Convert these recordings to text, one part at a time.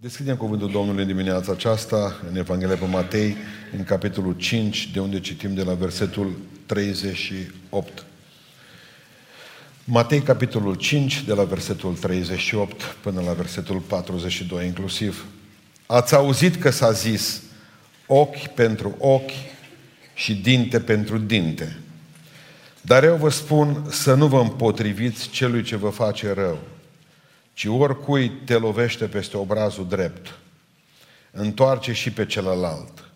Deschidem cuvântul Domnului în dimineața aceasta, în Evanghelia pe Matei, în capitolul 5, de unde citim de la versetul 38. Matei, capitolul 5, de la versetul 38 până la versetul 42 inclusiv. Ați auzit că s-a zis ochi pentru ochi și dinte pentru dinte. Dar eu vă spun să nu vă împotriviți celui ce vă face rău, ci oricui te lovește peste obrazul drept, întoarce și pe celălalt.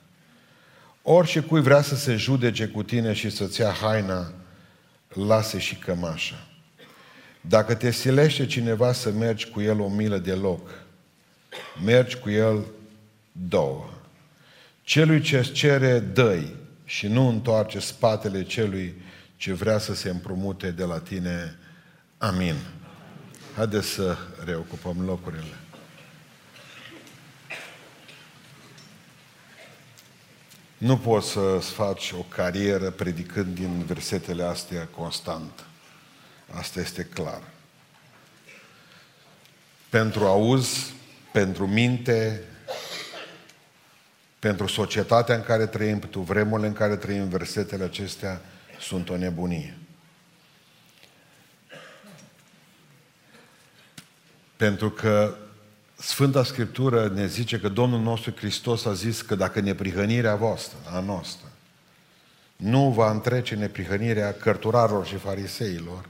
Orice cui vrea să se judece cu tine și să-ți ia haina, lase și cămașa. Dacă te silește cineva să mergi cu el o milă de loc, mergi cu el două. Celui ce îți cere, dăi și nu întoarce spatele celui ce vrea să se împrumute de la tine. Amin. Haideți să reocupăm locurile. Nu poți să-ți faci o carieră predicând din versetele astea constant. Asta este clar. Pentru auz, pentru minte, pentru societatea în care trăim, pentru vremurile în care trăim, versetele acestea sunt o nebunie. Pentru că Sfânta Scriptură ne zice că Domnul nostru Hristos a zis că dacă neprihănirea voastră, a noastră, nu va întrece neprihănirea cărturarilor și fariseilor,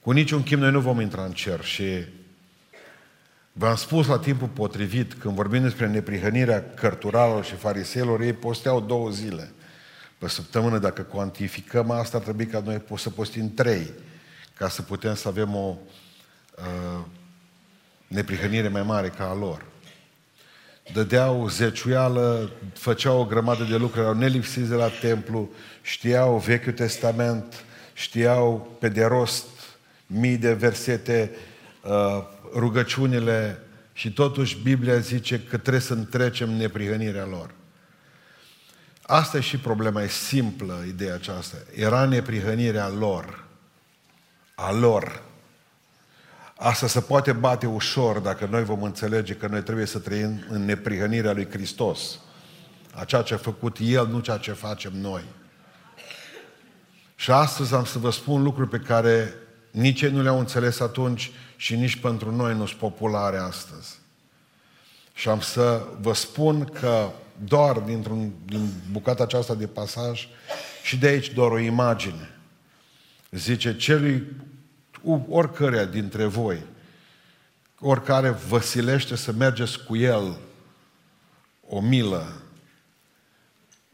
cu niciun chim noi nu vom intra în cer și v-am spus la timpul potrivit, când vorbim despre neprihănirea cărturarilor și fariseilor, ei posteau două zile pe săptămână. Dacă cuantificăm asta, ar trebui ca noi să postim trei, ca să putem să avem o uh, neprihănire mai mare ca a lor. Dădeau zeciuială, făceau o grămadă de lucruri, erau nelipsiți de la templu, știau Vechiul Testament, știau pe de rost mii de versete, uh, rugăciunile și totuși Biblia zice că trebuie să întrecem neprihănirea lor. Asta e și problema, e simplă ideea aceasta. Era neprihănirea lor. A lor. Asta se poate bate ușor dacă noi vom înțelege că noi trebuie să trăim în neprihănirea lui Hristos. A ceea ce a făcut El, nu ceea ce facem noi. Și astăzi am să vă spun lucruri pe care nici ei nu le-au înțeles atunci și nici pentru noi nu sunt populare astăzi. Și am să vă spun că doar dintr-un, din bucata aceasta de pasaj și de aici doar o imagine. Zice, celui oricărea dintre voi, oricare vă silește să mergeți cu el o milă,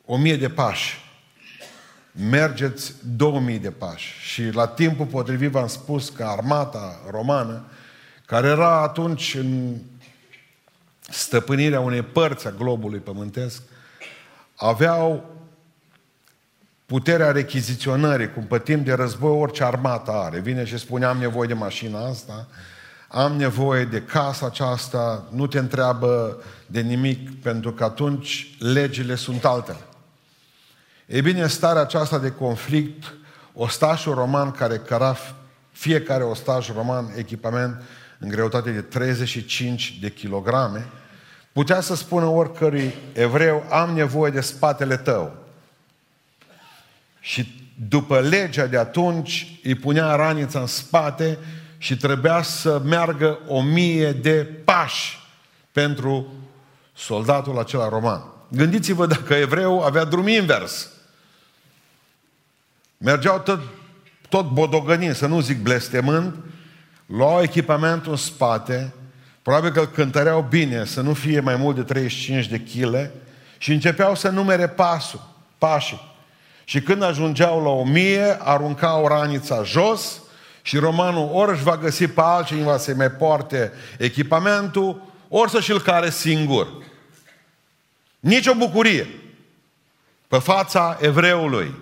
o mie de pași, mergeți două mii de pași. Și la timpul potrivit v-am spus că armata romană, care era atunci în stăpânirea unei părți a globului pământesc, aveau puterea rechiziționării, cum pe timp de război orice armată are. Vine și spune, am nevoie de mașina asta, am nevoie de casa aceasta, nu te întreabă de nimic, pentru că atunci legile sunt altele. Ei bine, starea aceasta de conflict, ostașul roman care căra fiecare ostaș roman echipament în greutate de 35 de kilograme, putea să spună oricărui evreu, am nevoie de spatele tău. Și după legea de atunci, îi punea ranița în spate și trebuia să meargă o mie de pași pentru soldatul acela roman. Gândiți-vă dacă evreu avea drum invers. Mergeau tot, tot bodogănind, să nu zic blestemând, luau echipamentul în spate, probabil că îl cântăreau bine, să nu fie mai mult de 35 de kg, și începeau să numere pasul, pașii. Și când ajungeau la o mie, aruncau ranița jos și romanul ori își va găsi pe altcineva să mai poarte echipamentul, ori să și-l care singur. Nici o bucurie pe fața evreului.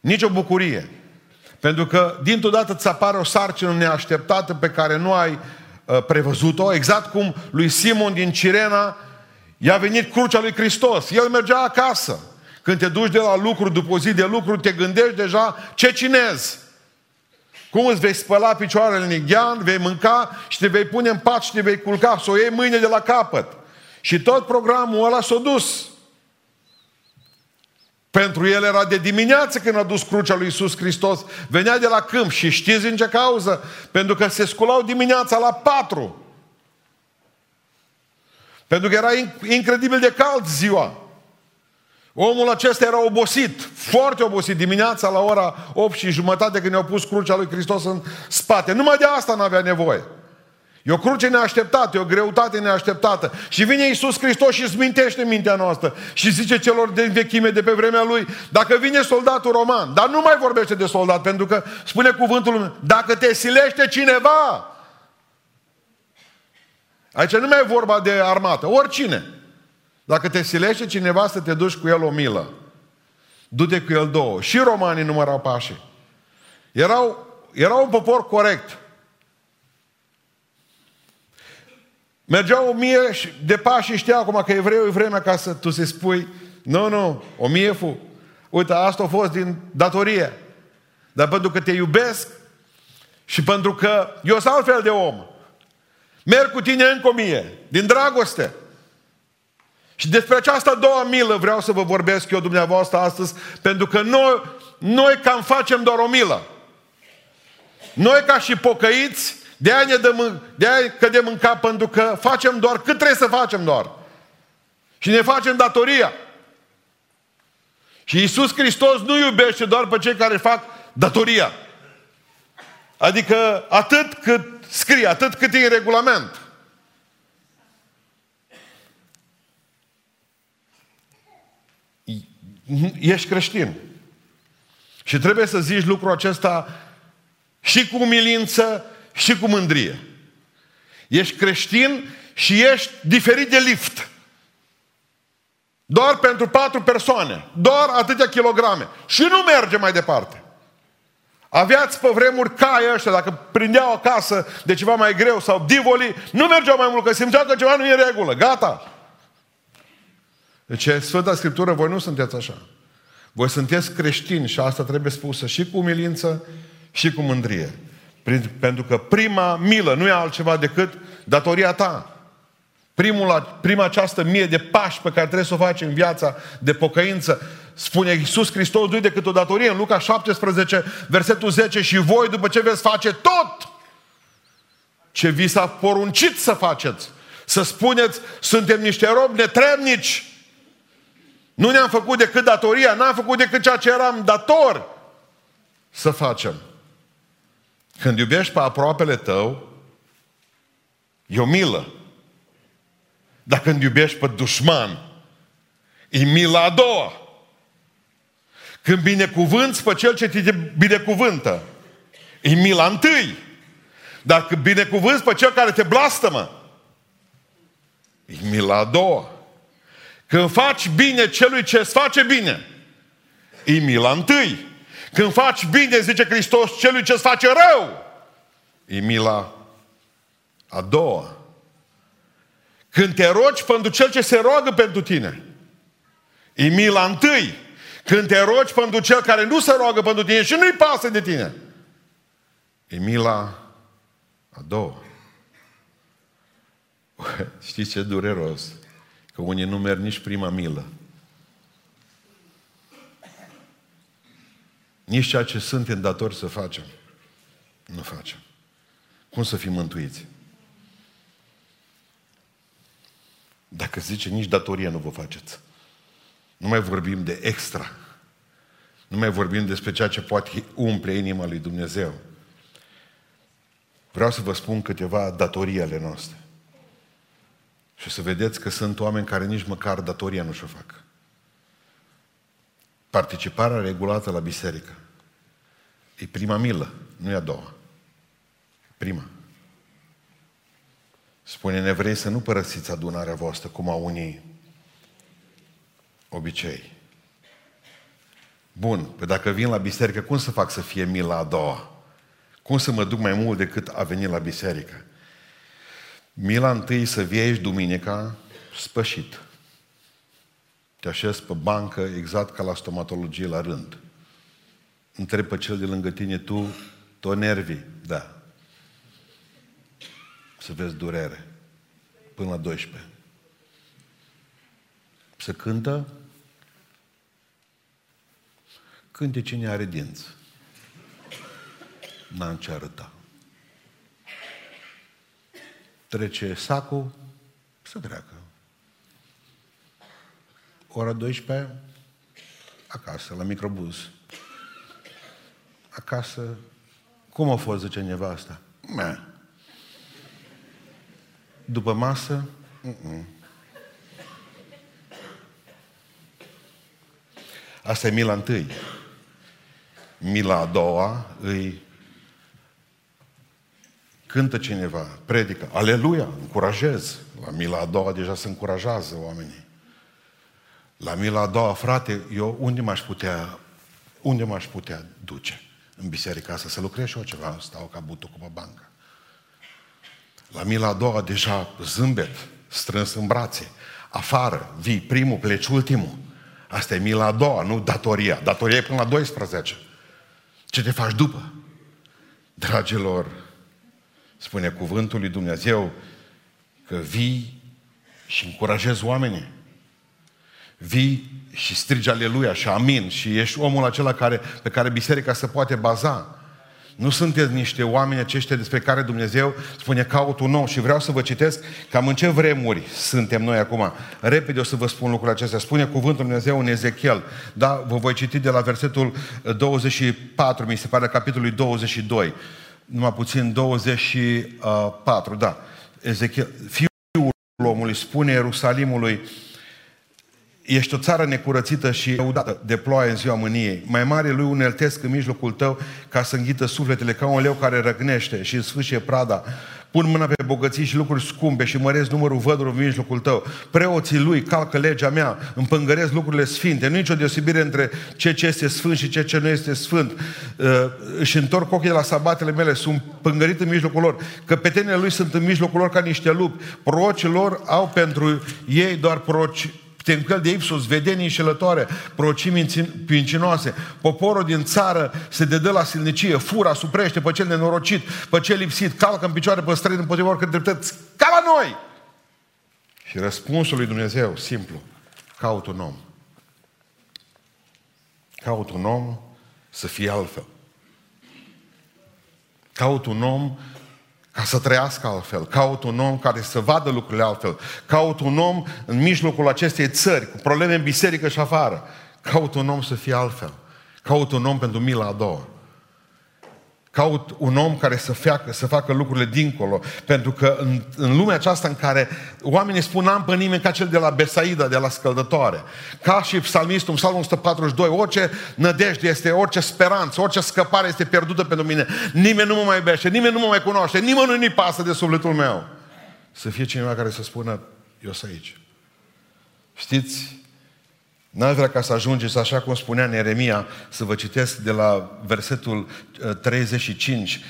Nici o bucurie. Pentru că dintr-o dată îți apare o sarcină neașteptată pe care nu ai uh, prevăzut-o, exact cum lui Simon din Cirena i-a venit crucea lui Hristos. El mergea acasă. Când te duci de la lucru după o zi de lucru, te gândești deja ce cinezi. Cum îți vei spăla picioarele în ighean, vei mânca și te vei pune în pat și te vei culca, să o iei mâine de la capăt. Și tot programul ăla s-a dus. Pentru el era de dimineață când a dus crucea lui Iisus Hristos. Venea de la câmp și știți în ce cauză? Pentru că se sculau dimineața la patru. Pentru că era incredibil de cald ziua. Omul acesta era obosit, foarte obosit, dimineața la ora 8 și jumătate când i-au pus crucea lui Hristos în spate. Numai de asta nu avea nevoie. E o cruce neașteptată, e o greutate neașteptată. Și vine Iisus Hristos și mintește mintea noastră. Și zice celor de vechime de pe vremea Lui, dacă vine soldatul roman, dar nu mai vorbește de soldat, pentru că spune cuvântul dacă te silește cineva, aici nu mai e vorba de armată, oricine. Dacă te silește cineva să te duci cu el o milă, du-te cu el două. Și romanii numărau pașii. Erau, erau un popor corect. Mergeau o mie de pași și știa acum că evreu e vremea ca să tu să spui nu, nu, o mie fu. Uite, asta a fost din datorie. Dar pentru că te iubesc și pentru că eu sunt altfel de om, merg cu tine încă o mie, din dragoste. Și despre această doua milă vreau să vă vorbesc eu dumneavoastră astăzi, pentru că noi, noi cam facem doar o milă. Noi ca și pocăiți de aia, ne dăm, de aia cădem în cap pentru că facem doar cât trebuie să facem doar. Și ne facem datoria. Și Iisus Hristos nu iubește doar pe cei care fac datoria. Adică atât cât scrie, atât cât e în regulament. Ești creștin. Și trebuie să zici lucrul acesta și cu umilință și cu mândrie. Ești creștin și ești diferit de lift. Doar pentru patru persoane. Doar atâtea kilograme. Și nu merge mai departe. Aveați pe vremuri cai ăștia, dacă prindeau acasă de ceva mai greu sau divoli, nu mergeau mai mult, că simțeau că ceva nu e în regulă. Gata. Deci Sfânta Scriptură, voi nu sunteți așa. Voi sunteți creștini și asta trebuie spusă și cu umilință și cu mândrie. Pentru că prima milă nu e altceva decât datoria ta. Primul, prima această mie de pași pe care trebuie să o faci în viața de pocăință, spune Iisus Hristos, nu decât o datorie. În Luca 17, versetul 10, și voi după ce veți face tot ce vi s-a poruncit să faceți, să spuneți, suntem niște robi netrebnici, nu ne-am făcut decât datoria, n-am făcut decât ceea ce eram dator să facem. Când iubești pe aproapele tău, e o milă. Dar când iubești pe dușman, e mila a doua. Când binecuvânți pe cel ce te binecuvântă, e mila întâi. Dar când binecuvânți pe cel care te blastămă, e mila a doua. Când faci bine celui ce îți face bine, e mila întâi. Când faci bine, zice Hristos, celui ce îți face rău, e mila a doua. Când te rogi pentru cel ce se roagă pentru tine, e mila întâi. Când te rogi pentru cel care nu se roagă pentru tine și nu-i pasă de tine, e mila a doua. Știți ce dureros? Că unii nu merg nici prima milă. Nici ceea ce suntem datori să facem, nu facem. Cum să fim mântuiți? Dacă zice, nici datoria nu vă faceți. Nu mai vorbim de extra. Nu mai vorbim despre ceea ce poate umple inima lui Dumnezeu. Vreau să vă spun câteva datorii ale noastre. Și să vedeți că sunt oameni care nici măcar datoria nu și-o fac. Participarea regulată la biserică. E prima milă, nu e a doua. Prima. Spune, ne vrei să nu părăsiți adunarea voastră, cum au unii obicei. Bun, pe dacă vin la biserică, cum să fac să fie mila a doua? Cum să mă duc mai mult decât a venit la biserică? Mila întâi să vieși duminica spășit. Te așezi pe bancă exact ca la stomatologie la rând. Întreb pe cel de lângă tine, tu Tot nervii, da. Să vezi durere. Până la 12. Să cântă Cânte cine are dinți. N-am ce arăta. Trece sacul, să treacă. Ora 12, acasă, la microbuz. Acasă, cum a fost, zice nevasta? Mea. După masă, Mm-mm. Asta e mila întâi. Mila a doua îi cântă cineva, predică, aleluia, încurajez. La mila a doua deja se încurajează oamenii. La mila a doua, frate, eu unde m-aș putea, unde m-aș putea duce? În biserica asta, să lucrez și eu ceva, stau ca butul cu pe bancă. La mila a doua, deja zâmbet, strâns în brațe. Afară, vii primul, pleci ultimul. Asta e mila a doua, nu datoria. Datoria e până la 12. Ce te faci după? Dragilor, spune cuvântul lui Dumnezeu că vii și încurajezi oamenii. Vii și strigi aleluia și amin și ești omul acela care, pe care biserica se poate baza. Nu sunteți niște oameni aceștia despre care Dumnezeu spune caut un nou și vreau să vă citesc cam în ce vremuri suntem noi acum. Repede o să vă spun lucrurile acestea. Spune cuvântul Dumnezeu în Ezechiel. Da, vă voi citi de la versetul 24, mi se pare, capitolul 22. Numai puțin 24, da. Ezechiel, fiul omului spune Ierusalimului, Ești o țară necurățită și udată de ploaie în ziua mâniei. Mai mare lui uneltesc în mijlocul tău ca să înghită sufletele ca un leu care răgnește și sfâșie prada. Pun mâna pe bogății și lucruri scumpe și măresc numărul vădurilor în mijlocul tău. Preoții lui calcă legea mea, împângăresc lucrurile sfinte. Nu nicio deosebire între ce ce este sfânt și ce ce nu este sfânt. Uh, își întorc ochii de la sabatele mele, sunt pângărit în mijlocul lor. Căpetenile lui sunt în mijlocul lor ca niște lupi. Prorocii lor au pentru ei doar proroci Tencuel de Ipsos, vedenii înșelătoare, procii pincinoase. Poporul din țară se dedă la silnicie, fura, suprește pe cel nenorocit, pe cel lipsit, calcă în picioare pe străini împotriva oricât dreptăți, ca la noi! Și răspunsul lui Dumnezeu, simplu, caut un om. Caut un om să fie altfel. Caut un om ca să trăiască altfel. Caut un om care să vadă lucrurile altfel. Caut un om în mijlocul acestei țări, cu probleme în biserică și afară. Caut un om să fie altfel. Caut un om pentru mila a doua. Caut un om care să, facă, să facă lucrurile dincolo. Pentru că în, în lumea aceasta în care oamenii spun am pe nimeni ca cel de la Besaida, de la scăldătoare. Ca și psalmistul, psalmul 142, orice nădejde este, orice speranță, orice scăpare este pierdută pentru mine. Nimeni nu mă mai iubește, nimeni nu mă mai cunoaște, nimeni nu-i pasă de sufletul meu. Să fie cineva care să spună, eu sunt aici. Știți, N-aș vrea ca să ajungeți, așa cum spunea Neremia, să vă citesc de la versetul 35. Uh,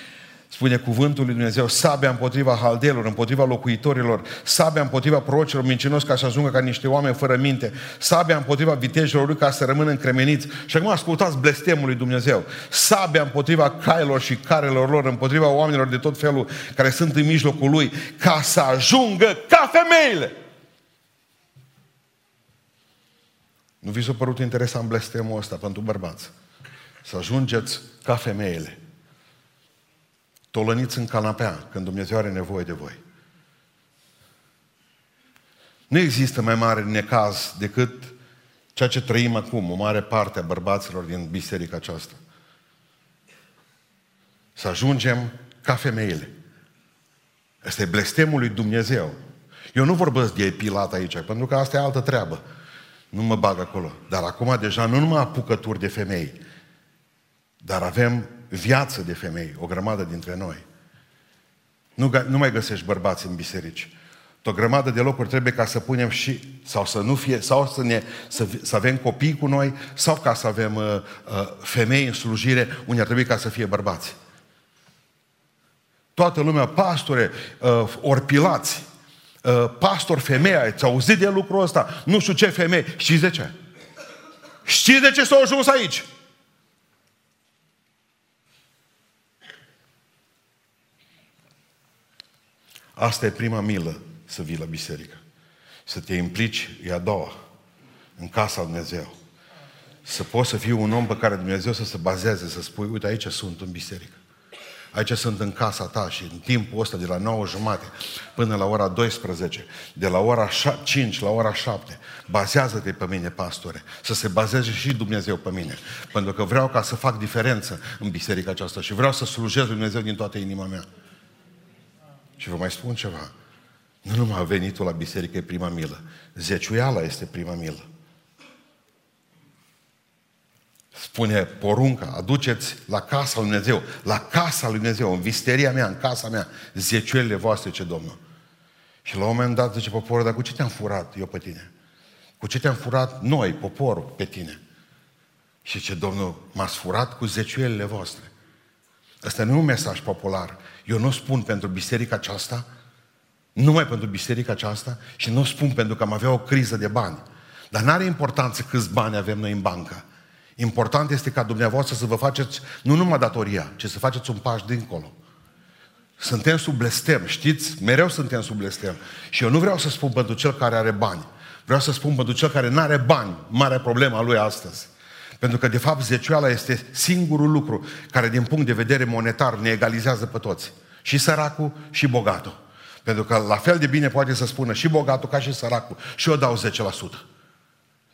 Spune cuvântul lui Dumnezeu, sabia împotriva haldelor, împotriva locuitorilor, sabia împotriva prorocilor mincinoși ca să ajungă ca niște oameni fără minte, sabia împotriva vitejilor lui ca să rămână încremeniți. Și acum ascultați blestemul lui Dumnezeu. Sabia împotriva cailor și carelor lor, împotriva oamenilor de tot felul care sunt în mijlocul lui, ca să ajungă ca femeile. Nu vi s-a părut interesant blestemul ăsta pentru bărbați? Să ajungeți ca femeile. Tolăniți în canapea când Dumnezeu are nevoie de voi. Nu există mai mare necaz decât ceea ce trăim acum, o mare parte a bărbaților din biserica aceasta. Să ajungem ca femeile. Asta e blestemul lui Dumnezeu. Eu nu vorbesc de epilat aici, pentru că asta e altă treabă. Nu mă bag acolo. Dar acum deja nu numai apucături de femei, dar avem viață de femei, o grămadă dintre noi. Nu, nu mai găsești bărbați în biserici. O grămadă de locuri trebuie ca să punem și, sau să nu fie, sau să, ne, să, să avem copii cu noi, sau ca să avem uh, uh, femei în slujire, unde ar trebui ca să fie bărbați. Toată lumea, pastore, uh, orpilați, Uh, Ă, pastor, femeia, ați auzit de lucrul ăsta? Nu știu ce femeie. Știți de ce? Știți de ce s-au ajuns aici? Asta e prima milă să vii la biserică. Să te implici, e a doua, în casa Dumnezeu. Să poți să fii un om pe care Dumnezeu să se bazeze, să spui, uite aici sunt în biserică. Aici sunt în casa ta și în timpul ăsta de la 9 jumate până la ora 12, de la ora 5 la ora 7, bazează-te pe mine, pastore, să se bazeze și Dumnezeu pe mine. Pentru că vreau ca să fac diferență în biserica aceasta și vreau să slujesc Dumnezeu din toată inima mea. Și vă mai spun ceva. Nu numai venitul la biserică e prima milă. Zeciuiala este prima milă. Spune porunca, aduceți la casa lui Dumnezeu, la casa lui Dumnezeu, în visteria mea, în casa mea, zeciuielile voastre, ce Domnul. Și la un moment dat zice poporul, dar cu ce te-am furat eu pe tine? Cu ce te-am furat noi, poporul, pe tine? Și ce Domnul, m-ați furat cu zeciuielile voastre. Ăsta nu e un mesaj popular. Eu nu spun pentru biserica aceasta, numai pentru biserica aceasta și nu spun pentru că am avea o criză de bani. Dar nu are importanță câți bani avem noi în bancă. Important este ca dumneavoastră să vă faceți nu numai datoria, ci să faceți un paș dincolo. Suntem sub blestem, știți? Mereu suntem sub blestem. Și eu nu vreau să spun pentru cel care are bani. Vreau să spun pentru cel care nu are bani, mare problema lui astăzi. Pentru că, de fapt, zecioala este singurul lucru care, din punct de vedere monetar, ne egalizează pe toți. Și săracul și bogatul. Pentru că la fel de bine poate să spună și bogatul ca și săracul. Și eu dau 10%.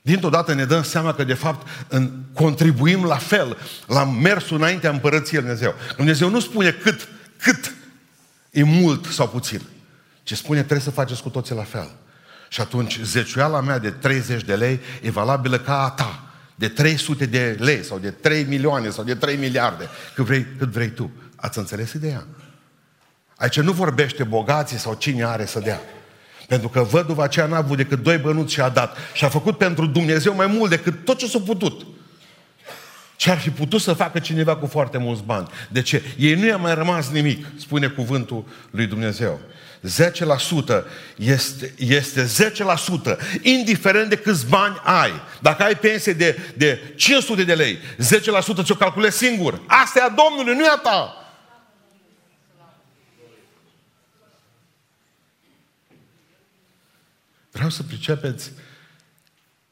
Dintr-o dată ne dăm seama că, de fapt, în, contribuim la fel la mersul înaintea împărăției Dumnezeu. Dumnezeu nu spune cât, cât e mult sau puțin, ci spune trebuie să faceți cu toții la fel. Și atunci zeciuiala mea de 30 de lei e valabilă ca a ta, de 300 de lei sau de 3 milioane sau de 3 miliarde, cât vrei, cât vrei tu. Ați înțeles ideea? Aici nu vorbește bogații sau cine are să dea. Pentru că văduva aceea n-a avut decât doi bănuți și a dat. Și a făcut pentru Dumnezeu mai mult decât tot ce s-a putut. Ce ar fi putut să facă cineva cu foarte mulți bani. De ce? Ei nu i-a mai rămas nimic, spune cuvântul lui Dumnezeu. 10% este, este 10%, indiferent de câți bani ai. Dacă ai pensie de, de 500 de lei, 10% ți-o calculezi singur. Asta e a Domnului, nu e a ta. Vreau să pricepeți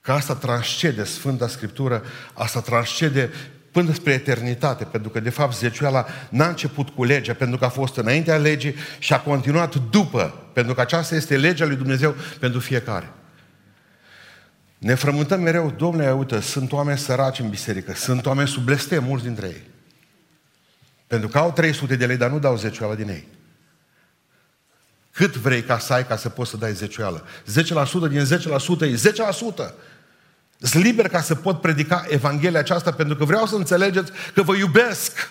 că asta transcede Sfânta Scriptură, asta transcede până spre eternitate, pentru că de fapt zeciuiala n-a început cu legea, pentru că a fost înaintea legii și a continuat după, pentru că aceasta este legea lui Dumnezeu pentru fiecare. Ne frământăm mereu, domnule, uite, sunt oameni săraci în biserică, sunt oameni sub blestem, mulți dintre ei. Pentru că au 300 de lei, dar nu dau zecioala din ei. Cât vrei ca să ai ca să poți să dai zecioală? 10% din 10% e 10%. Sunt liber ca să pot predica Evanghelia aceasta pentru că vreau să înțelegeți că vă iubesc.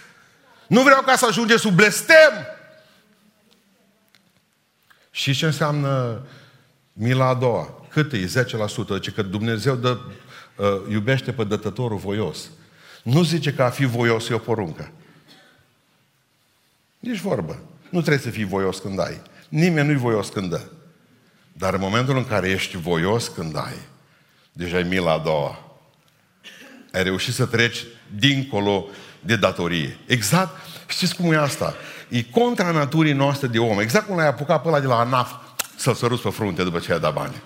Nu vreau ca să ajungeți sub blestem. Și ce înseamnă mila a doua? Cât e? 10%. Deci că Dumnezeu dă, uh, iubește pe dătătorul voios. Nu zice că a fi voios e o poruncă. Nici vorbă. Nu trebuie să fii voios când ai. Nimeni nu-i voios când dă. Dar în momentul în care ești voios când ai, deja e mila a doua. Ai reușit să treci dincolo de datorie. Exact, știți cum e asta? E contra naturii noastre de om. Exact cum l-ai apucat pe ăla de la ANAF să-l săruți pe frunte după ce ai dat bani.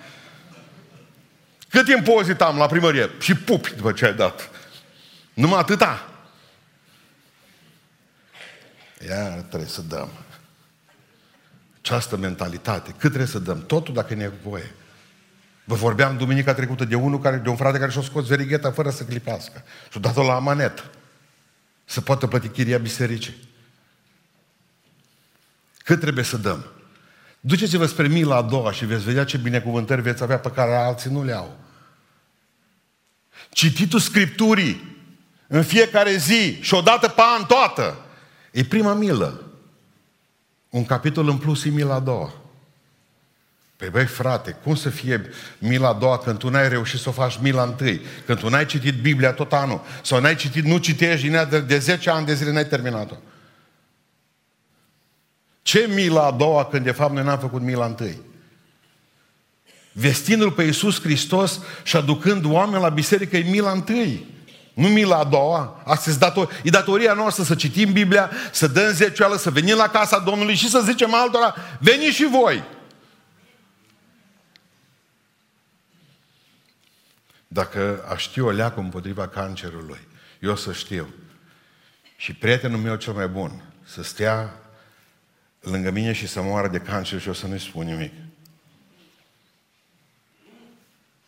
Cât impozit am la primărie? Și pupi după ce ai dat. Numai atâta. Iar trebuie să dăm această mentalitate. Cât trebuie să dăm? Totul dacă e nevoie. Vă vorbeam duminica trecută de unul care, de un frate care și-a scos verigheta fără să clipească. Și-a dat-o la amanet. Să poată plăti chiria bisericii. Cât trebuie să dăm? Duceți-vă spre mila a doua și veți vedea ce binecuvântări veți avea pe care alții nu le au. Cititul Scripturii în fiecare zi și odată pe an toată e prima milă. Un capitol în plus e mila a doua. Păi băi frate, cum să fie mila a doua când tu n-ai reușit să o faci mila întâi? Când tu n-ai citit Biblia tot anul? Sau n-ai citit, nu citești din ea de, de 10 ani de zile n-ai terminat-o? Ce mila a doua când de fapt noi n-am făcut mila întâi? Vestindu-L pe Iisus Hristos și aducând oameni la biserică e mila întâi. Nu mila a doua. Asta e, dator, e datoria noastră să citim Biblia, să dăm zecioală, să venim la casa Domnului și să zicem altora, veniți și voi. Dacă aș ști o leacă împotriva cancerului, eu să știu. Și prietenul meu cel mai bun, să stea lângă mine și să moară de cancer și eu să nu-i spun nimic.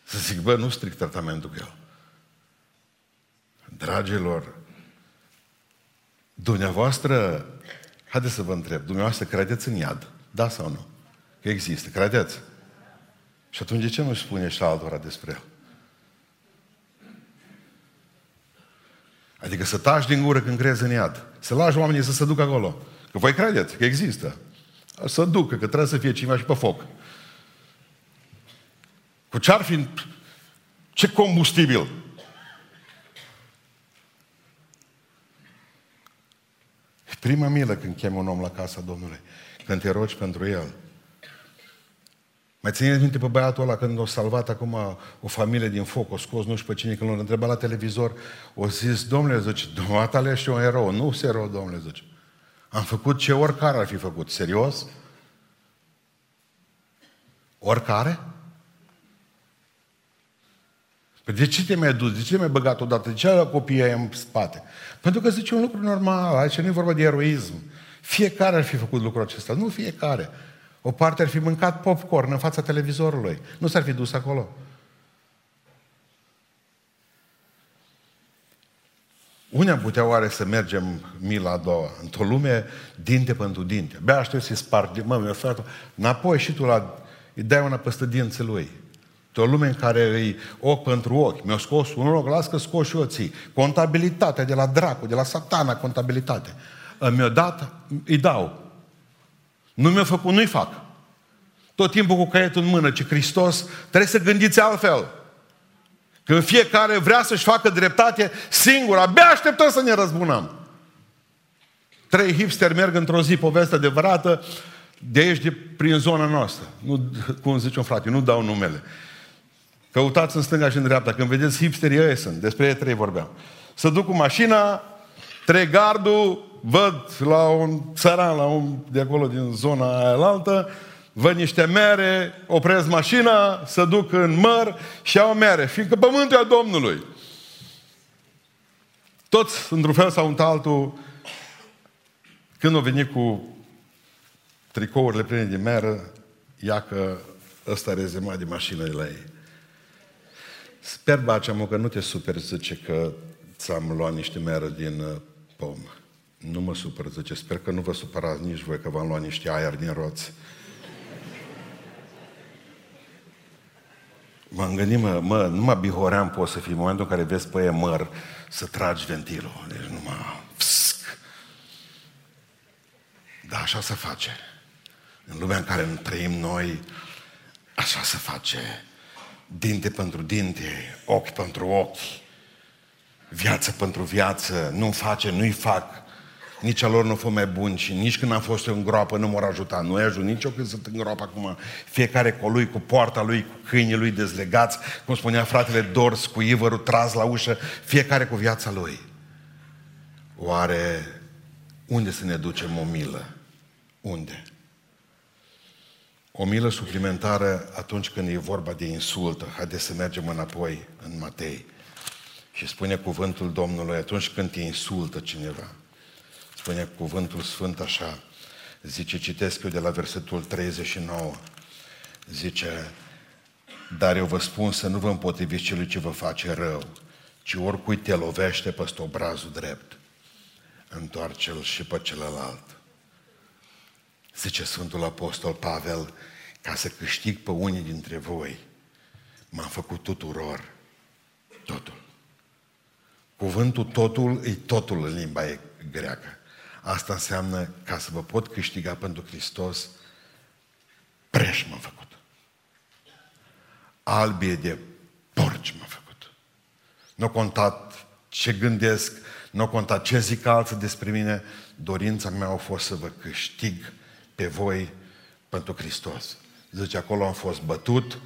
Să zic, bă, nu stric tratamentul cu el. Dragilor, dumneavoastră, haideți să vă întreb, dumneavoastră credeți în iad? Da sau nu? Că există, credeți? Și atunci de ce nu spune și altora despre el? Adică să taci din gură când crezi în iad. Să lași oamenii să se ducă acolo. Că voi credeți că există. Să ducă, că trebuie să fie cineva și pe foc. Cu ce-ar fi... Ce combustibil? Prima milă când chem un om la casa Domnului. Când te rogi pentru el. Mai țineți minte pe băiatul ăla când o salvat acum o familie din foc, o scos nu știu pe cine, când l-a întrebat la televizor, o zis, domnule, zice, dumneata ești un erou. Nu sunt erou, domnule, zice. Am făcut ce oricare ar fi făcut. Serios? Oricare? Păi de ce te mai dus? De ce te mai băgat odată? De ce ai copiii în spate? Pentru că zice un lucru normal, aici nu e vorba de eroism. Fiecare ar fi făcut lucrul acesta, nu fiecare. O parte ar fi mâncat popcorn în fața televizorului. Nu s-ar fi dus acolo. Unde am putea oare să mergem mila a doua? Într-o lume dinte pentru dinte. Bea aștept să-i spargi. Mă, mi-a frate, înapoi și tu la... Îi dai una peste dinții lui. O lume în care îi ochi pentru ochi. Mi-a scos un loc, las că scos și eu ții. Contabilitatea de la dracu, de la satana, contabilitate. Mi-a dat, îi dau. Nu mi-a făcut, nu-i fac. Tot timpul cu caietul în mână, ce Hristos, trebuie să gândiți altfel. Când fiecare vrea să-și facă dreptate singur, abia așteptăm să ne răzbunăm. Trei hipsteri merg într-o zi, poveste adevărată, de aici, de, prin zona noastră. Nu, cum zice un frate, nu dau numele. Căutați în stânga și în dreapta. Când vedeți hipsterii, ei sunt. Despre ei trei vorbeam. Să duc cu mașina, trei gardul, văd la un țăran, la un de acolo din zona aia altă, văd niște mere, opresc mașina, să duc în măr și au mere, fiindcă pământul e a Domnului. Toți, într-un fel sau altul, când au venit cu tricourile pline de meră, ia că ăsta rezemat de mașină de la ei. Sper, Baceamu, că nu te super zice că ți-am luat niște meră din uh, pom. Nu mă supăr, zice, sper că nu vă supărați nici voi că v-am luat niște aer din roți. M-am gândit, mă, mă, numai bihoream poți să fii în momentul în care vezi pe e măr să tragi ventilul. Deci numai psc. Da, așa se face. În lumea în care trăim noi, așa se face. Dinte pentru dinte, ochi pentru ochi, viață pentru viață, nu face, nu-i fac nici a lor nu fost mai bun și nici când am fost eu în groapă nu m-au ajutat. Nu ai ajuns nici eu când sunt în groapă acum. Fiecare cu lui, cu poarta lui, cu câinii lui dezlegați, cum spunea fratele Dors, cu ivărul tras la ușă, fiecare cu viața lui. Oare unde să ne ducem o milă? Unde? O milă suplimentară atunci când e vorba de insultă. Haideți să mergem înapoi în Matei. Și spune cuvântul Domnului atunci când te insultă cineva. Spune cuvântul Sfânt așa, zice, citesc eu de la versetul 39, zice, dar eu vă spun să nu vă împotriviți celui ce vă face rău, ci oricui te lovește peste obrazul drept, întoarce-l și pe celălalt. Zice Sfântul Apostol Pavel, ca să câștig pe unii dintre voi, m-am făcut tuturor totul. Cuvântul totul e totul în limba greacă. Asta înseamnă ca să vă pot câștiga pentru Hristos, preș m-am făcut. Albie de porci m-am făcut. Nu contat ce gândesc, nu contat ce zic alții despre mine, dorința mea a fost să vă câștig pe voi pentru Hristos. Zice, acolo am fost bătut,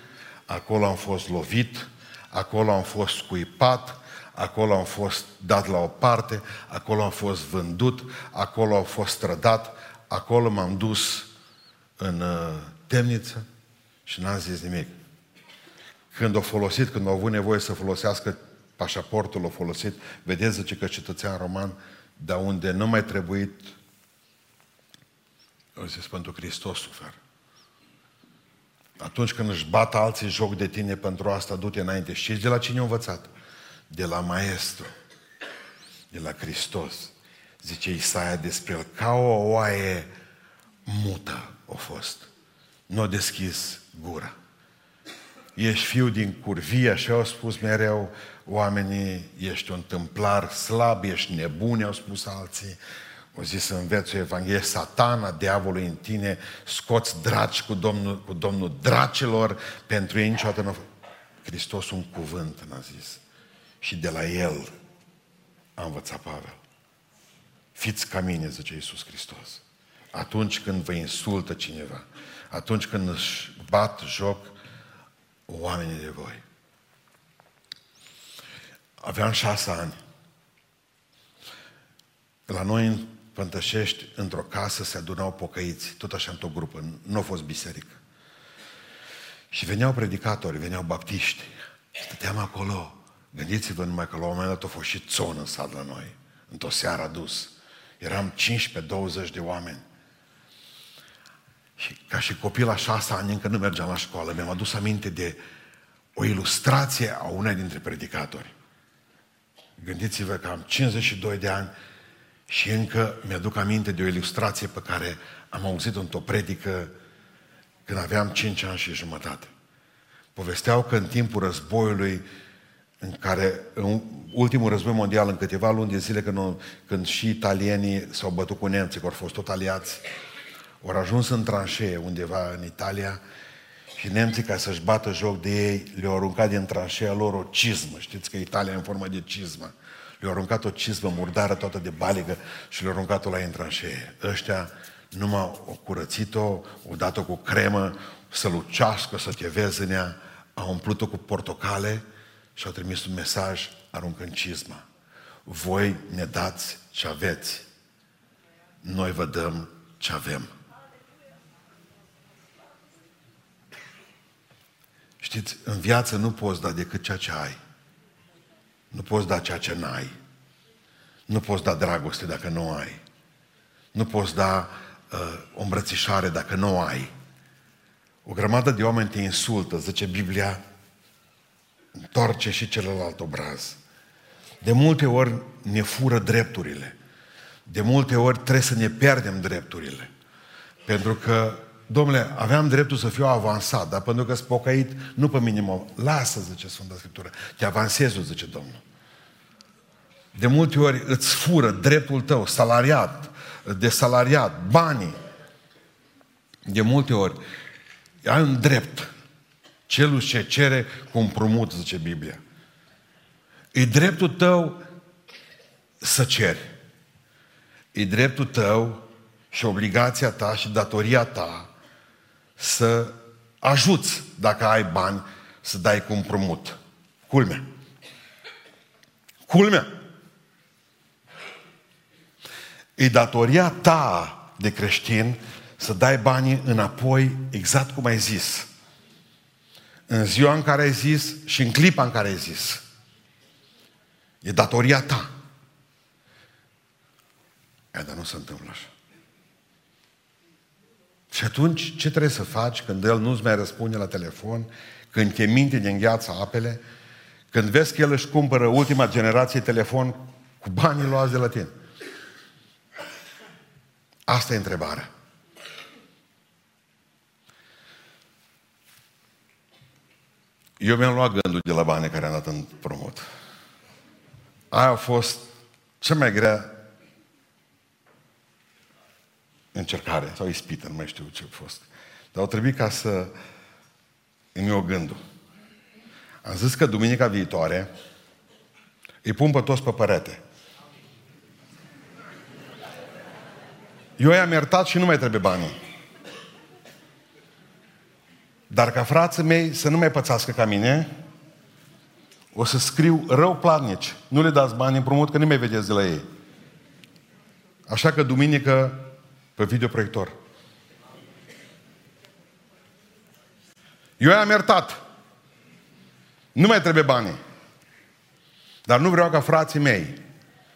acolo am fost lovit, acolo am fost scuipat, acolo am fost dat la o parte, acolo am fost vândut, acolo am fost trădat, acolo m-am dus în uh, temniță și n-am zis nimic. Când au folosit, când au avut nevoie să folosească pașaportul, au folosit, vedeți, zice că cetățean roman, dar unde nu mai trebuit, au zis, pentru Hristos sufer. Atunci când își bat alții joc de tine pentru asta, du-te înainte. Și de la cine au învățat? De la Maestru. De la Hristos. Zice Isaia despre el, ca o oaie mută a fost. Nu a deschis gura. Ești fiu din curvie, așa au spus mereu oamenii, ești un tâmplar slab, ești nebun, au spus alții. O zis să înveți o Evanghelie, satana, diavolul în tine, scoți draci cu Domnul, cu Domnul dracilor, pentru ei niciodată nu... Hristos un cuvânt, n-a zis. Și de la el a învățat Pavel. Fiți ca mine, zice Iisus Hristos. Atunci când vă insultă cineva, atunci când își bat joc oamenii de voi. Aveam șase ani. La noi în Pântășești, într-o casă, se adunau pocăiți, tot așa într-o grupă, nu a fost biserică. Și veneau predicatori, veneau baptiști. Stăteam acolo. Gândiți-vă numai că la un moment dat a fost și țonă în sat la noi. Într-o seară dus. Eram 15-20 de oameni. Și ca și copil la șase ani încă nu mergeam la școală, mi-am adus aminte de o ilustrație a unei dintre predicatori. Gândiți-vă că am 52 de ani și încă mi-aduc aminte de o ilustrație pe care am auzit-o într-o predică când aveam 5 ani și jumătate. Povesteau că în timpul războiului, în care, în ultimul război mondial, în câteva luni de zile, când, când și italienii s-au bătut cu nemții, că au fost tot aliați, au ajuns în tranșee undeva în Italia și nemții, ca să-și bată joc de ei, le-au aruncat din tranșea lor o cizmă. Știți că Italia e în formă de cizmă. Le-au aruncat o cizmă murdară toată de baligă și le-au aruncat-o la în tranșee. Ăștia numai o curățit-o, o dat-o cu cremă, să lucească, să te vezi în ea, au umplut-o cu portocale și au trimis un mesaj aruncând cizma. Voi ne dați ce aveți, noi vă dăm ce avem. Știți, în viață nu poți da decât ceea ce ai. Nu poți da ceea ce n-ai. Nu poți da dragoste dacă nu ai. Nu poți da uh, o îmbrățișare dacă nu ai. O grămadă de oameni te insultă, zice Biblia, întoarce și celălalt obraz. De multe ori ne fură drepturile. De multe ori trebuie să ne pierdem drepturile. Pentru că domnule, aveam dreptul să fiu avansat, dar pentru că sunt pocăit, nu pe minimum. Lasă, zice Sfânta Scriptură, te avansezi, zice Domnul. De multe ori îți fură dreptul tău, salariat, de salariat, banii. De multe ori ai un drept. Celul ce cere cu împrumut, zice Biblia. E dreptul tău să ceri. E dreptul tău și obligația ta și datoria ta să ajuți, dacă ai bani, să dai cu împrumut. Culmea. Culmea. E datoria ta de creștin să dai banii înapoi exact cum ai zis. În ziua în care ai zis și în clipa în care ai zis. E datoria ta. E, dar nu se întâmplă așa. Și atunci, ce trebuie să faci când el nu-ți mai răspunde la telefon, când te minte de îngheață apele, când vezi că el își cumpără ultima generație telefon cu banii luați de la tine? Asta e întrebarea. Eu mi-am luat gândul de la banii care am dat în promot. Aia a fost cea mai grea încercare sau ispită, nu mai știu ce a fost. Dar au trebuit ca să îmi iau gândul. Am zis că duminica viitoare îi pun pe toți pe părete. Eu i-am iertat și nu mai trebuie banii. Dar ca frații mei să nu mai pățească ca mine, o să scriu rău platnici. Nu le dați bani împrumut, că nu mai vedeți de la ei. Așa că duminică pe videoproiector. Eu i-am iertat. Nu mai trebuie banii. Dar nu vreau ca frații mei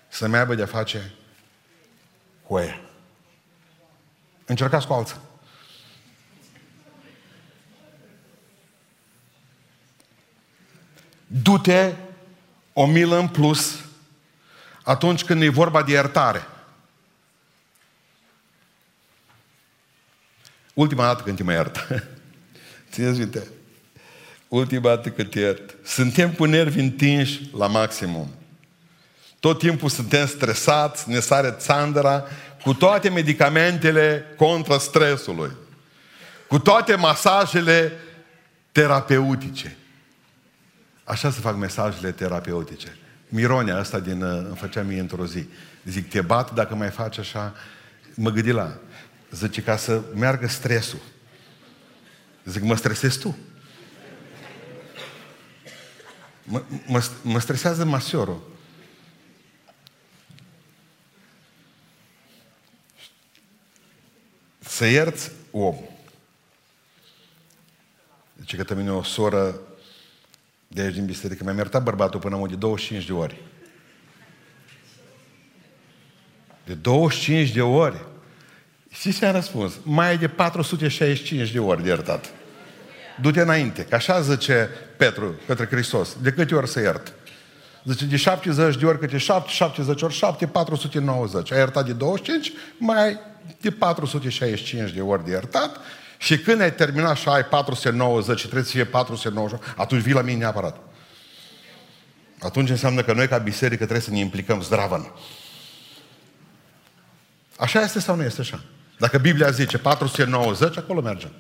să-mi aibă de face cu ea. Încercați cu alții. Du-te o milă în plus atunci când e vorba de iertare. Ultima dată când te mai iert. Țineți minte. Ultima dată când te iert. Suntem cu nervi întinși la maximum. Tot timpul suntem stresați, ne sare țandăra, cu toate medicamentele contra stresului. Cu toate masajele terapeutice. Așa se fac mesajele terapeutice. Mironea asta din, uh, îmi făcea mie într-o zi. Zic, te bat dacă mai faci așa. Mă gândi la, zice, ca să meargă stresul. Zic, mă stresezi tu. Mă, mă, mă stresează masiorul. Să ierți om. Deci că mine o soră de aici din biserică mi-a iertat bărbatul până de 25 de ori. De 25 de ori. Și ce a răspuns? Mai de 465 de ori de iertat. Du-te înainte, că așa zice Petru către Hristos. De câte ori să iert? Zice, de 70 de ori câte 7, 70 ori 7, 490. A iertat de 25, mai de 465 de ori de iertat și când ai terminat și ai 490 și trebuie să fie 490, atunci vii la mine neapărat. Atunci înseamnă că noi ca biserică trebuie să ne implicăm zdravăn. Așa este sau nu este așa? Dacă Biblia zice 490, acolo mergem.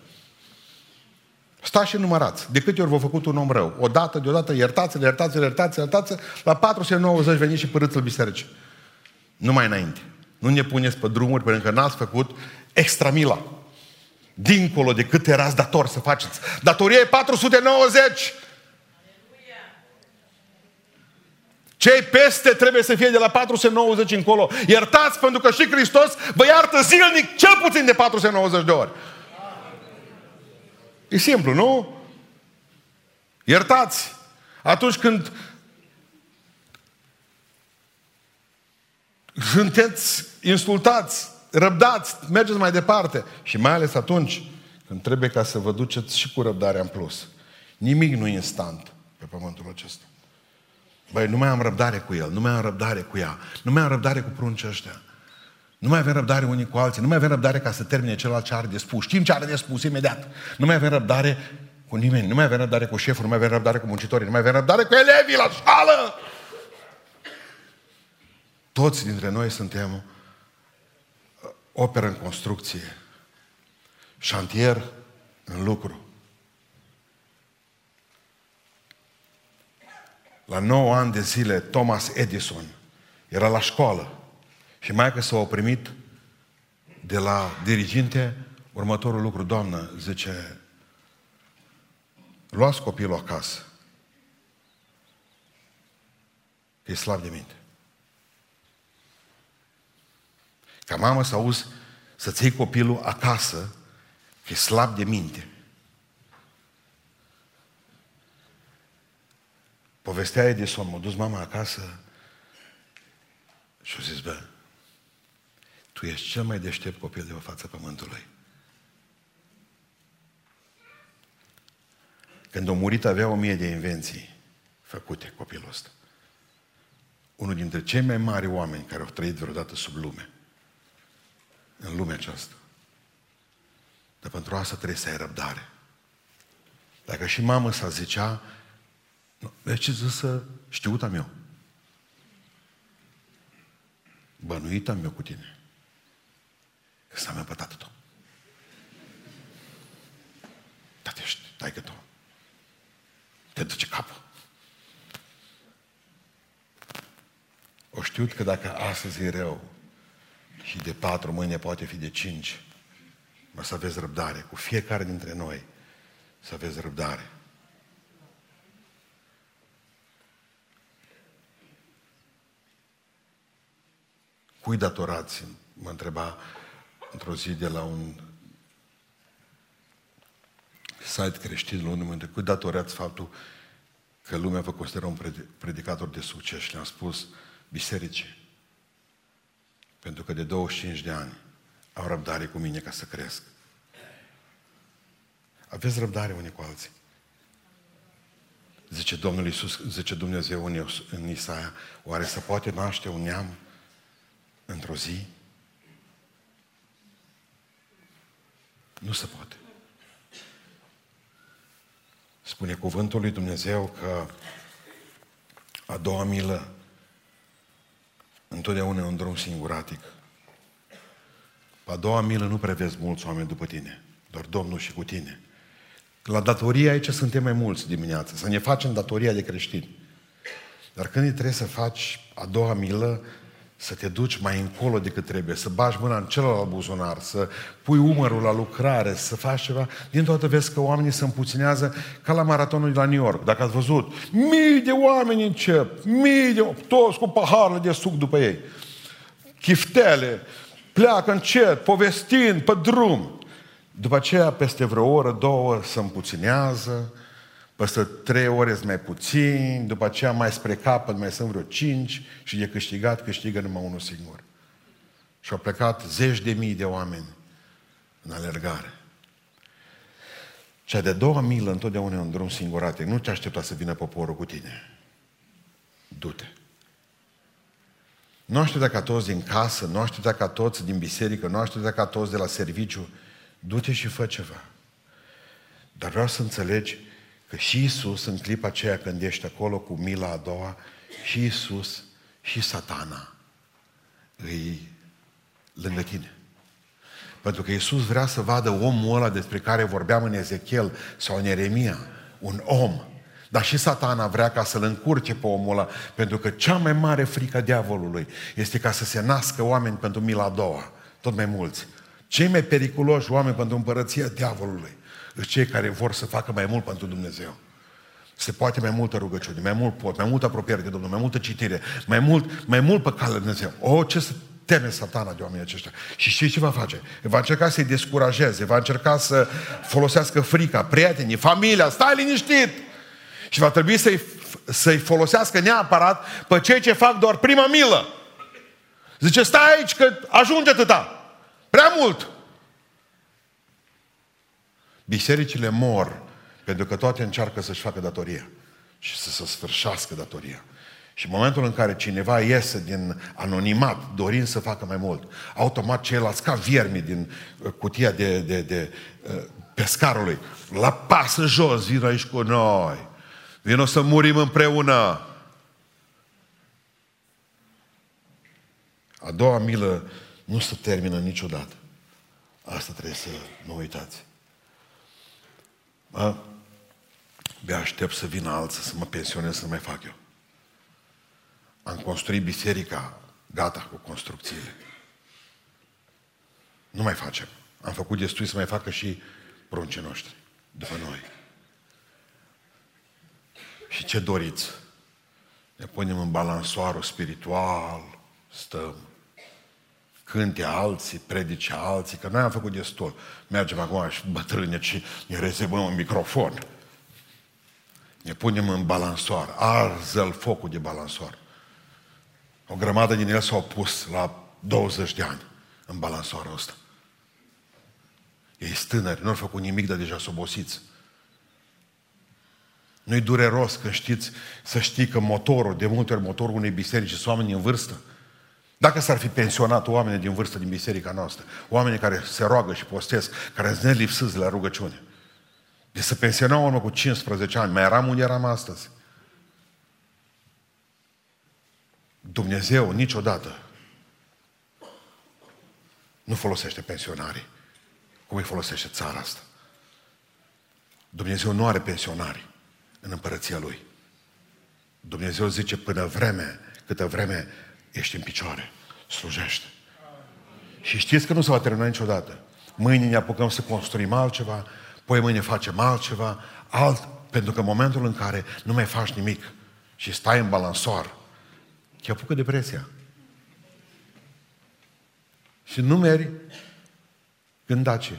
Stați și numărați. De câte ori v-a făcut un om rău? O dată, deodată, iertați-l, iertați-l, iertați-l, iertați-l. La 490 veniți și părâți-l bisericii. Nu mai înainte. Nu ne puneți pe drumuri pentru că n-ați făcut extra mila. Dincolo de cât erați dator să faceți. Datoria e 490. Cei peste trebuie să fie de la 490 încolo. Iertați pentru că și Hristos vă iartă zilnic cel puțin de 490 de ori. E simplu, nu? Iertați. Atunci când sunteți insultați, răbdați, mergeți mai departe. Și mai ales atunci când trebuie ca să vă duceți și cu răbdarea în plus. Nimic nu e instant pe pământul acesta. Băi, nu mai am răbdare cu el, nu mai am răbdare cu ea, nu mai am răbdare cu pruncii ăștia. Nu mai avem răbdare unii cu alții, nu mai avem răbdare ca să termine celălalt ce are de spus. Știm ce are de spus imediat. Nu mai avem răbdare cu nimeni, nu mai avem răbdare cu șeful, nu mai avem răbdare cu muncitorii, nu mai avem răbdare cu elevii la școală. Toți dintre noi suntem uh, operă în construcție, șantier în lucru. La 9 ani de zile, Thomas Edison era la școală și mai că s-a primit de la diriginte următorul lucru, doamnă, zice, luați copilul acasă, e slab de minte. Ca mamă să auzi să-ți iei copilul acasă, că e slab de minte. Povestea de somn, m-a dus mama acasă și a zis, bă, tu ești cel mai deștept copil de o față pământului. Când a murit avea o mie de invenții făcute copilul ăsta. Unul dintre cei mai mari oameni care au trăit vreodată sub lume în lumea aceasta. Dar pentru asta trebuie să ai răbdare. Dacă și mamă s-a zicea, vezi ce zisă știut am eu. Bănuit am eu cu tine. Că s-a pe tată tău. Dar ești, dai că tu. Te duce capul. O știut că dacă astăzi e rău, și de patru, mâine poate fi de cinci. Mă să aveți răbdare cu fiecare dintre noi. Să aveți răbdare. Cui datorați, mă întreba într-o zi de la un site creștin la unde cui datorați faptul că lumea vă consideră un predicator de succes și le-am spus bisericii. Pentru că de 25 de ani au răbdare cu mine ca să cresc. Aveți răbdare unii cu alții. Zice Domnul Iisus, zice Dumnezeu în Isaia, oare să poate naște un neam într-o zi? Nu se poate. Spune cuvântul lui Dumnezeu că a doua milă întotdeauna e un drum singuratic. A doua milă nu prevezi mulți oameni după tine, doar Domnul și cu tine. La datorie aici suntem mai mulți dimineața, să ne facem datoria de creștini. Dar când trebuie să faci a doua milă, să te duci mai încolo decât trebuie, să bagi mâna în celălalt buzunar, să pui umărul la lucrare, să faci ceva. Din toată vezi că oamenii se împuținează ca la maratonul de la New York. Dacă ați văzut, mii de oameni încep, mii de toți cu paharele de suc după ei. Chiftele, pleacă încet, povestind pe drum. După aceea, peste vreo oră, două, se împuținează, peste trei ore sunt mai puțini, după aceea mai spre capăt mai sunt vreo cinci și de câștigat câștigă numai unul singur. Și au plecat zeci de mii de oameni în alergare. Cea de doua milă întotdeauna e un drum singuratic. Nu te aștepta să vină poporul cu tine. Du-te. Nu aștepta ca toți din casă, nu aștepta ca toți din biserică, nu aștepta ca toți de la serviciu. Du-te și fă ceva. Dar vreau să înțelegi Că și Isus, în clipa aceea când ești acolo cu mila a doua, și Isus și satana îi lângă tine. Pentru că Isus vrea să vadă omul ăla despre care vorbeam în Ezechiel sau în Ieremia, un om. Dar și satana vrea ca să-l încurce pe omul ăla, pentru că cea mai mare frică diavolului este ca să se nască oameni pentru mila a doua, tot mai mulți. Cei mai periculoși oameni pentru împărăția diavolului cei care vor să facă mai mult pentru Dumnezeu. Se poate mai multă rugăciune, mai mult pot, mai multă apropiere de Domnul, mai multă citire, mai mult, mai mult pe calea Dumnezeu. O, ce să teme satana de oamenii aceștia. Și știți ce va face? Va încerca să-i descurajeze, va încerca să folosească frica, prietenii, familia, stai liniștit! Și va trebui să-i, să-i folosească neapărat pe cei ce fac doar prima milă. Zice, stai aici că ajunge atâta. Prea mult. Bisericile mor pentru că toate încearcă să-și facă datoria și să se sfârșească datoria. Și în momentul în care cineva iese din anonimat, dorind să facă mai mult, automat ceilalți, ca viermi din uh, cutia de, de, de uh, pescarului, la pasă jos, vin aici cu noi. Vino să murim împreună. A doua milă nu se termină niciodată. Asta trebuie să nu uitați. Mă, de aștept să vină alții să mă pensionez să mai fac eu. Am construit biserica, gata cu construcțiile. Nu mai facem. Am făcut destui să mai facă și pruncii noștri, după noi. Și ce doriți? Ne punem în balansoarul spiritual, stăm cânte alții, predice alții, că noi am făcut destul. Mergem acum și bătrâne și ne rezervăm un microfon. Ne punem în balansoar. Arză-l focul de balansoar. O grămadă din el s-au pus la 20 de ani în balansoarul ăsta. Ei stânări, nu au făcut nimic, dar deja s-au obosiți. Nu-i dureros când știți, să știi că motorul, de multe ori motorul unei biserici sunt oameni în vârstă. Dacă s-ar fi pensionat oamenii din vârstă din biserica noastră, oamenii care se roagă și postesc, care sunt nelipsâți la rugăciune, de să pensionau urmă cu 15 ani, mai eram unde eram astăzi. Dumnezeu niciodată nu folosește pensionarii cum îi folosește țara asta. Dumnezeu nu are pensionari în împărăția Lui. Dumnezeu zice până vreme, câtă vreme ești în picioare, slujește. Și știți că nu se va termina niciodată. Mâine ne apucăm să construim altceva, poi mâine facem altceva, alt, pentru că în momentul în care nu mai faci nimic și stai în balansoar, te apucă depresia. Și numeri gândace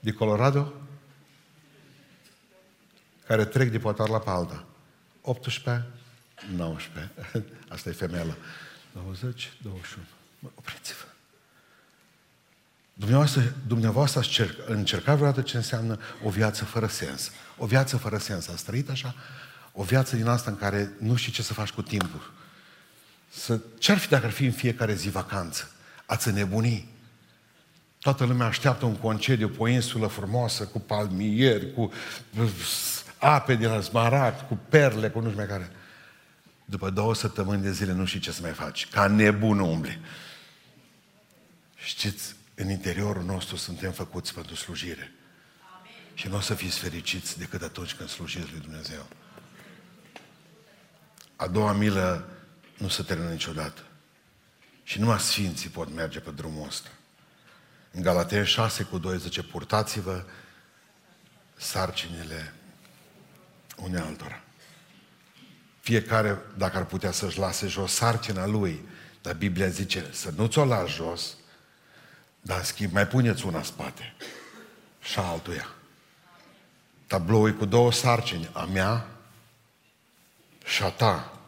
de Colorado care trec de potar la palda. 18, 19. Asta e femeia 20, 21. Opriți-vă. Dumneavoastră, dumneavoastră ați încercat vreodată ce înseamnă o viață fără sens. O viață fără sens. Ați trăit așa? O viață din asta în care nu știi ce să faci cu timpul. Să, ce-ar fi dacă ar fi în fiecare zi vacanță? Ați nebuni. Toată lumea așteaptă un concediu pe o insulă frumoasă, cu palmieri, cu ape din smarat, cu perle, cu nu știu mai care. După două săptămâni de zile nu știi ce să mai faci. Ca nebun umbli. Știți, în interiorul nostru suntem făcuți pentru slujire. Amin. Și nu o să fiți fericiți decât atunci când slujiți lui Dumnezeu. A doua milă nu se termină niciodată. Și numai sfinții pot merge pe drumul ăsta. În Galaten 6 cu 2 zice, purtați-vă sarcinile unei altora. Fiecare, dacă ar putea să-și lase jos sarcina lui, dar Biblia zice să nu ți-o lași jos, dar în schimb mai puneți una în spate și altuia. Tabloul cu două sarcini, a mea și a ta.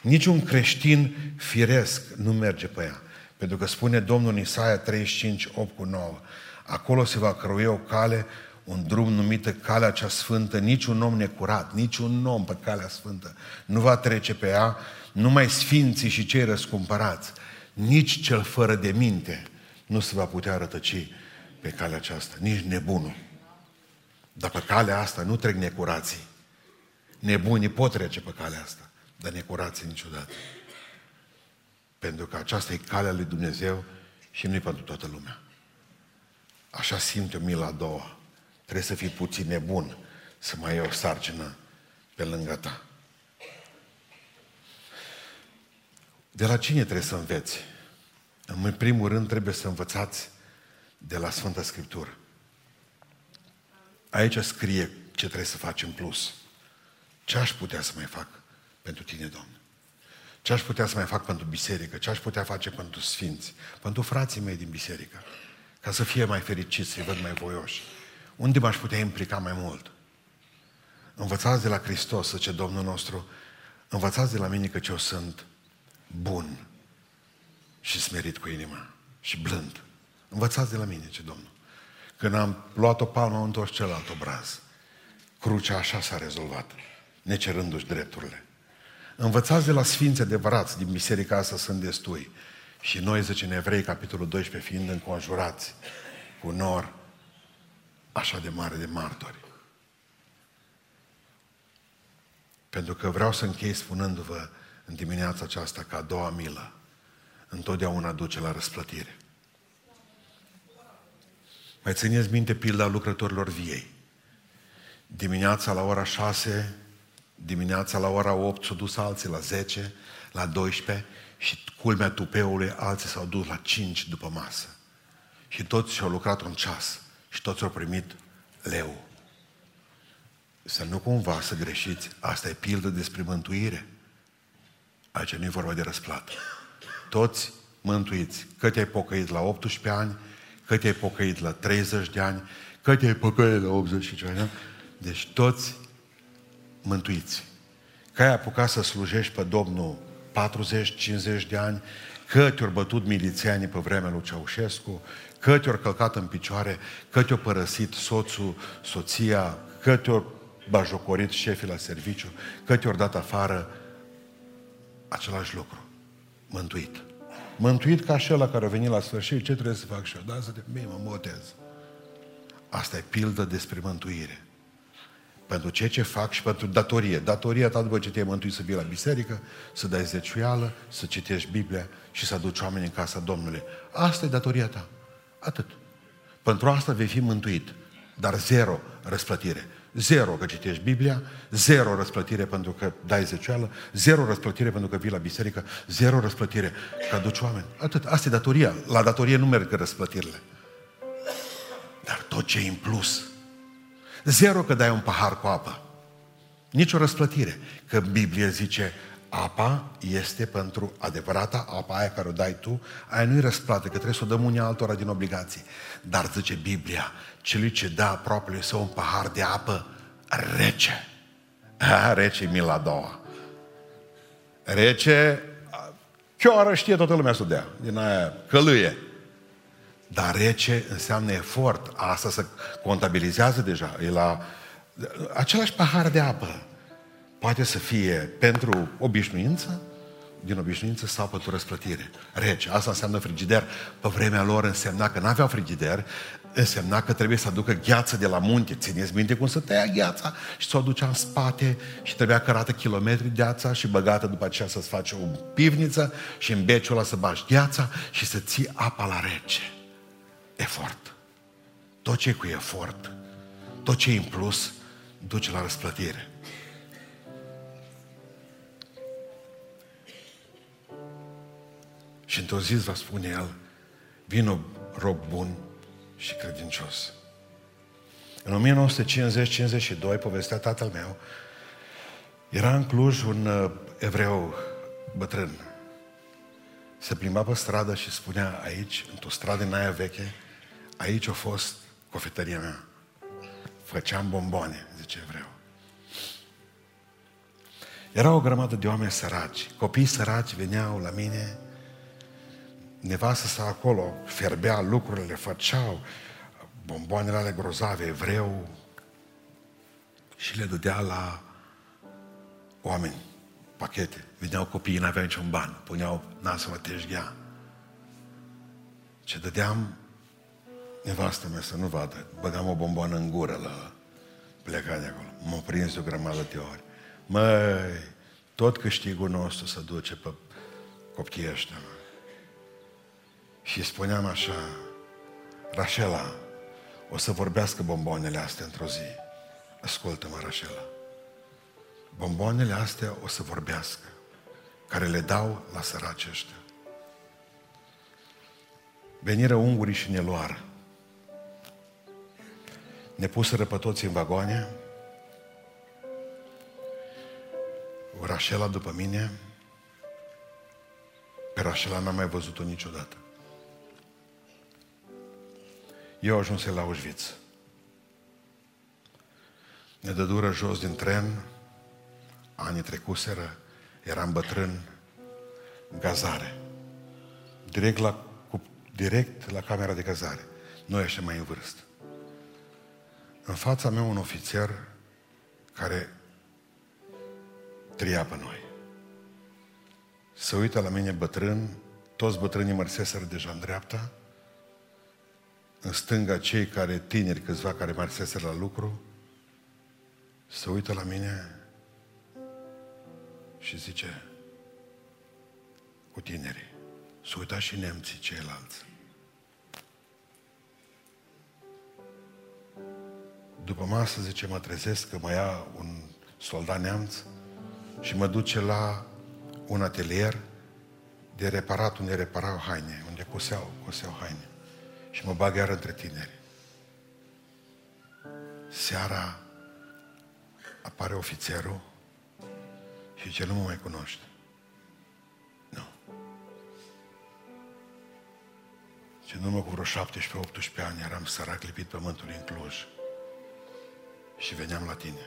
Niciun creștin firesc nu merge pe ea. Pentru că spune Domnul în Isaia 35, 8 cu 9, acolo se va cărui o cale, un drum numită calea cea sfântă, niciun om necurat, niciun om pe calea sfântă nu va trece pe ea, numai sfinții și cei răscumpărați, nici cel fără de minte nu se va putea rătăci pe calea aceasta, nici nebunul. Dar pe calea asta nu trec necurații. Nebunii pot trece pe calea asta, dar necurații niciodată. Pentru că aceasta e calea lui Dumnezeu și nu e pentru toată lumea. Așa simt eu mila a doua. Trebuie să fii puțin nebun să mai ai o sarcină pe lângă ta. De la cine trebuie să înveți? În primul rând trebuie să învățați de la Sfânta Scriptură. Aici scrie ce trebuie să faci în plus. Ce aș putea să mai fac pentru tine, Doamne? Ce aș putea să mai fac pentru biserică? Ce aș putea face pentru sfinți? Pentru frații mei din biserică? Ca să fie mai fericiți, să-i văd mai voioși. Unde m-aș putea implica mai mult? Învățați de la Hristos, zice Domnul nostru, învățați de la mine că eu sunt bun și smerit cu inima și blând. Învățați de la mine, ce Domnul. Când am luat o palmă, am întors celălalt obraz. Crucea așa s-a rezolvat, necerându-și drepturile. Învățați de la sfinți adevărați din biserica asta sunt destui. Și noi, zice în Evrei, capitolul 12, fiind înconjurați cu nor așa de mare de martori. Pentru că vreau să închei spunându-vă în dimineața aceasta că a doua milă întotdeauna duce la răsplătire. Mai țineți minte pilda lucrătorilor viei. Dimineața la ora 6, dimineața la ora 8 s-au dus alții la 10, la 12 și culmea tupeului alții s-au dus la 5 după masă. Și toți și-au lucrat un ceas și toți au primit leu. Să nu cumva să greșiți, asta e pildă despre mântuire. Aici nu e vorba de răsplată. Toți mântuiți. Că te-ai pocăit la 18 ani, că te-ai pocăit la 30 de ani, că te-ai pocăit la 80 și ceva ani. Deci toți mântuiți. Că ai apucat să slujești pe Domnul 40-50 de ani, că te-au bătut milițianii pe vremea lui Ceaușescu, că te-au călcat în picioare, că te-au părăsit soțul, soția, că te-au bajocorit șefii la serviciu, că te-au dat afară, același lucru. Mântuit. Mântuit ca acela care a venit la sfârșit, ce trebuie să fac și eu? Da, să te bine, mă botez. Asta e pildă despre mântuire. Pentru ceea ce fac și pentru datorie. Datoria ta după ce te-ai mântuit să vii la biserică, să dai zeciuială, să citești Biblia și să aduci oameni în casa Domnului. Asta e datoria ta. Atât. Pentru asta vei fi mântuit. Dar zero răsplătire. Zero că citești Biblia, zero răsplătire pentru că dai zecioală, zero răsplătire pentru că vii la biserică, zero răsplătire că aduci oameni. Atât. Asta e datoria. La datorie nu merg răsplătirile. Dar tot ce e în plus. Zero că dai un pahar cu apă. Nici o răsplătire. Că Biblia zice, apa este pentru adevărata apa aia care o dai tu, aia nu-i răsplată, că trebuie să o dăm unii altora din obligații. Dar zice Biblia, celui ce dă aproape să un pahar de apă rece. A, rece e mila a doua. Rece, chiar știe toată lumea să dea, din aia călâie. Dar rece înseamnă efort. Asta se contabilizează deja. E la același pahar de apă. Poate să fie pentru obișnuință, din obișnuință sau pentru răsplătire. Rece. Asta înseamnă frigider. Pe vremea lor însemna că n-aveau frigider, însemna că trebuie să aducă gheață de la munte. Țineți minte cum să tăia gheața și să o aducea în spate și trebuia cărată kilometri gheața și băgată după aceea să-ți faci o pivniță și în beciul ăla să bagi gheața și să ții apa la rece. Efort. Tot ce e cu efort, tot ce e în plus, duce la răsplătire. Și într-o zi va spune el, vină rob bun și credincios. În 1950-52, povestea tatăl meu, era în Cluj un uh, evreu bătrân. Se plimba pe stradă și spunea aici, într-o stradă în aia veche, aici a fost cofetăria mea. Făceam bomboane, zice evreu. Era o grămadă de oameni săraci. Copii săraci veneau la mine nevastă sa acolo ferbea lucrurile, făceau bomboanele ale grozave, evreu, și le dădea la oameni, pachete. Veneau copiii, n-aveau niciun ban, puneau nasul la teșghea. Ce dădeam nevastă mea să nu vadă, băgam o bomboană în gură la pleca de acolo. M-a prins de o grămadă de ori. Măi, tot câștigul nostru se duce pe copiii ăștia, mă. Și spuneam așa, Rașela, o să vorbească bomboanele astea într-o zi. Ascultă-mă, Rașela. Bomboanele astea o să vorbească, care le dau la săraci ăștia. Veniră ungurii și ne luară. Ne puseră pe toți în vagoane. Rașela după mine. Pe Rașela n-am mai văzut-o niciodată. Eu ajuns la Auschwitz. Ne dură jos din tren, anii trecuseră, eram bătrân, gazare. Direct la, cu, direct la camera de cazare. Noi așa mai în vârstă. În fața mea un ofițer care tria pe noi. Se uită la mine bătrân, toți bătrânii mărseseră deja în dreapta, în stânga cei care, tineri câțiva care marseseră la lucru, se uită la mine și zice, cu tinerii, se uita și nemții ceilalți. După masă, zice, mă trezesc că mă ia un soldat neamț și mă duce la un atelier de reparat unde reparau haine, unde coseau, coseau haine și mă bag iar între tineri. Seara apare ofițerul și ce nu mă mai cunoaște. Nu. Și în urmă cu vreo 17-18 ani eram sărac lipit pământul în Cluj și veneam la tine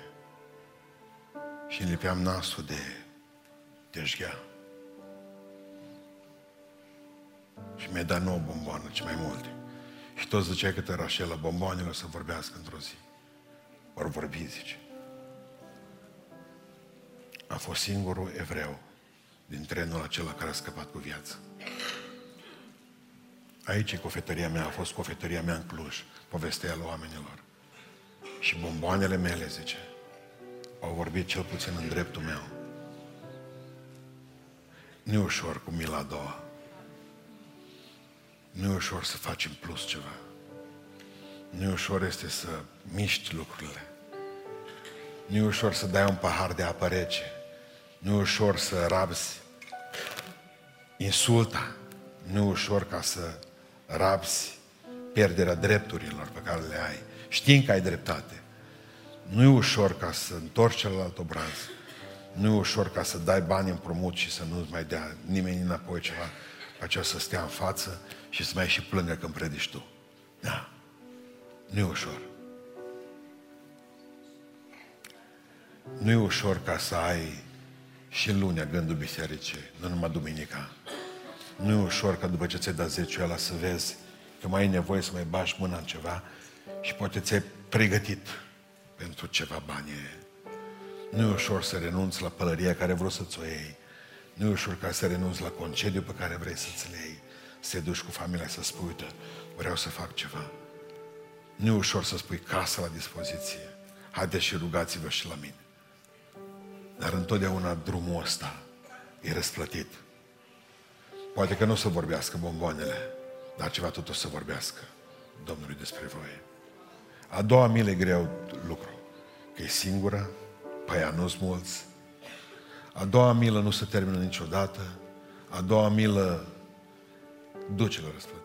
și îmi lipeam nasul de deșghea. Și mi-ai dat nouă bomboană, ce mai multe. Și tot zicea că Rașela, bomboanele o să vorbească într-o zi. Ori vorbi, zice. A fost singurul evreu din trenul acela care a scăpat cu viață. Aici e cofetăria mea, a fost cofetăria mea în Cluj, povestea la oamenilor. Și bomboanele mele, zice, au vorbit cel puțin în dreptul meu. Nu ușor cu mila a doua. Nu e ușor să faci în plus ceva. Nu e ușor este să miști lucrurile. Nu e ușor să dai un pahar de apă rece. Nu e ușor să rabzi insulta. Nu e ușor ca să rabzi pierderea drepturilor pe care le ai. Știind că ai dreptate. Nu e ușor ca să întorci celălalt obraz. Nu e ușor ca să dai bani împrumut și să nu-ți mai dea nimeni înapoi ceva, ca aceea să stea în față și să mai și plângă când predici tu. Da. Nu e ușor. Nu e ușor ca să ai și lunea gândul bisericii, nu numai duminica. Nu e ușor ca după ce ți-ai dat zeciul ăla să vezi că mai ai nevoie să mai bași mâna în ceva și poate ți-ai pregătit pentru ceva bani. Nu e ușor să renunți la pălăria care vrei să-ți o iei. Nu e ușor ca să renunți la concediu pe care vrei să-ți le iei. Să te duci cu familia să spui, uite, vreau să fac ceva. Nu e ușor să spui casa la dispoziție. Haideți și rugați-vă și la mine. Dar întotdeauna drumul ăsta e răsplătit. Poate că nu o să vorbească bomboanele, dar ceva tot o să vorbească Domnului despre voi. A doua milă e greu lucru. Că e singură, pe aia nu mulți. A doua milă nu se termină niciodată. A doua milă duce la răsplătit.